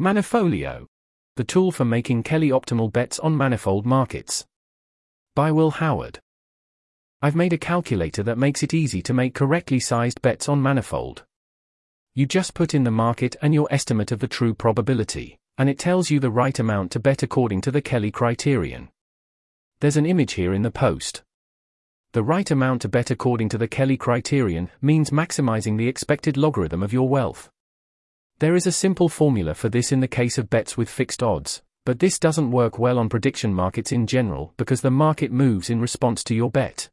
Manifolio. The tool for making Kelly optimal bets on manifold markets. By Will Howard. I've made a calculator that makes it easy to make correctly sized bets on manifold. You just put in the market and your estimate of the true probability, and it tells you the right amount to bet according to the Kelly criterion. There's an image here in the post. The right amount to bet according to the Kelly criterion means maximizing the expected logarithm of your wealth. There is a simple formula for this in the case of bets with fixed odds, but this doesn't work well on prediction markets in general because the market moves in response to your bet.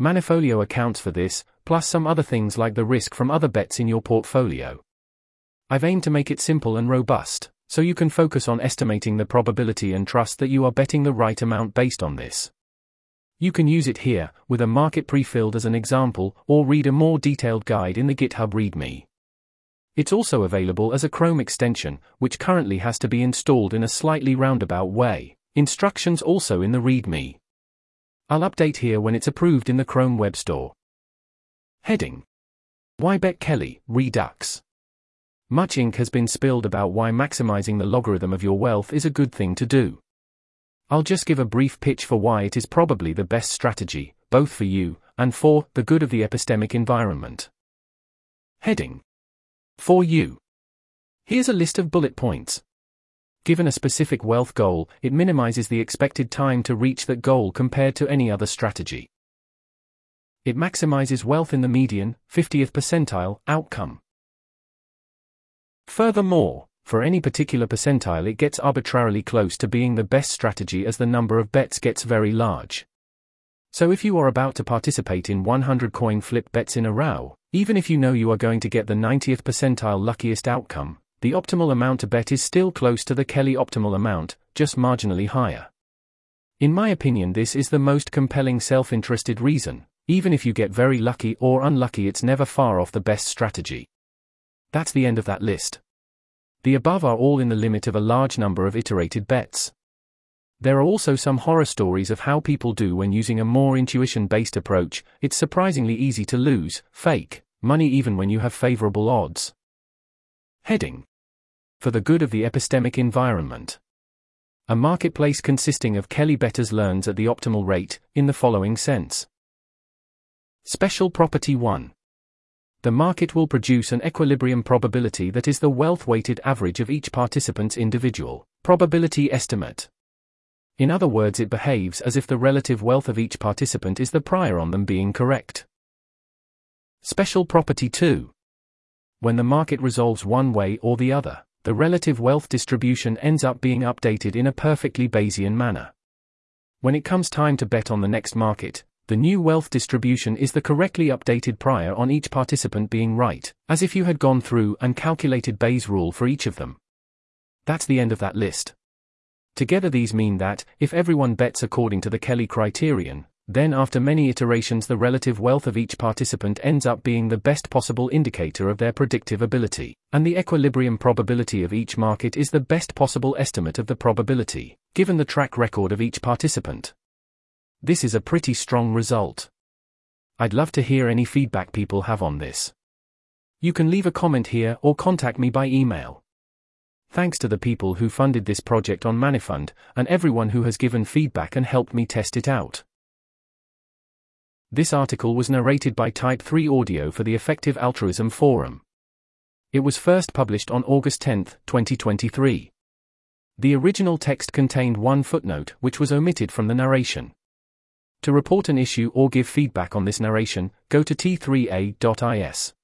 Manifolio accounts for this, plus some other things like the risk from other bets in your portfolio. I've aimed to make it simple and robust, so you can focus on estimating the probability and trust that you are betting the right amount based on this. You can use it here, with a market pre-filled as an example, or read a more detailed guide in the GitHub README. It's also available as a Chrome extension, which currently has to be installed in a slightly roundabout way. Instructions also in the README. I'll update here when it's approved in the Chrome Web Store. Heading Why Bet Kelly, Redux. Much ink has been spilled about why maximizing the logarithm of your wealth is a good thing to do. I'll just give a brief pitch for why it is probably the best strategy, both for you and for the good of the epistemic environment. Heading for you. Here's a list of bullet points. Given a specific wealth goal, it minimizes the expected time to reach that goal compared to any other strategy. It maximizes wealth in the median, 50th percentile, outcome. Furthermore, for any particular percentile, it gets arbitrarily close to being the best strategy as the number of bets gets very large. So if you are about to participate in 100 coin flip bets in a row, even if you know you are going to get the 90th percentile luckiest outcome, the optimal amount to bet is still close to the Kelly optimal amount, just marginally higher. In my opinion, this is the most compelling self interested reason. Even if you get very lucky or unlucky, it's never far off the best strategy. That's the end of that list. The above are all in the limit of a large number of iterated bets. There are also some horror stories of how people do when using a more intuition based approach, it's surprisingly easy to lose, fake, money even when you have favorable odds. Heading For the good of the epistemic environment. A marketplace consisting of Kelly betters learns at the optimal rate, in the following sense. Special Property 1. The market will produce an equilibrium probability that is the wealth weighted average of each participant's individual probability estimate. In other words, it behaves as if the relative wealth of each participant is the prior on them being correct. Special Property 2. When the market resolves one way or the other, the relative wealth distribution ends up being updated in a perfectly Bayesian manner. When it comes time to bet on the next market, the new wealth distribution is the correctly updated prior on each participant being right, as if you had gone through and calculated Bayes' rule for each of them. That's the end of that list. Together these mean that, if everyone bets according to the Kelly criterion, then after many iterations the relative wealth of each participant ends up being the best possible indicator of their predictive ability, and the equilibrium probability of each market is the best possible estimate of the probability, given the track record of each participant. This is a pretty strong result. I'd love to hear any feedback people have on this. You can leave a comment here or contact me by email. Thanks to the people who funded this project on Manifund, and everyone who has given feedback and helped me test it out. This article was narrated by Type 3 Audio for the Effective Altruism Forum. It was first published on August 10, 2023. The original text contained one footnote which was omitted from the narration. To report an issue or give feedback on this narration, go to t3a.is.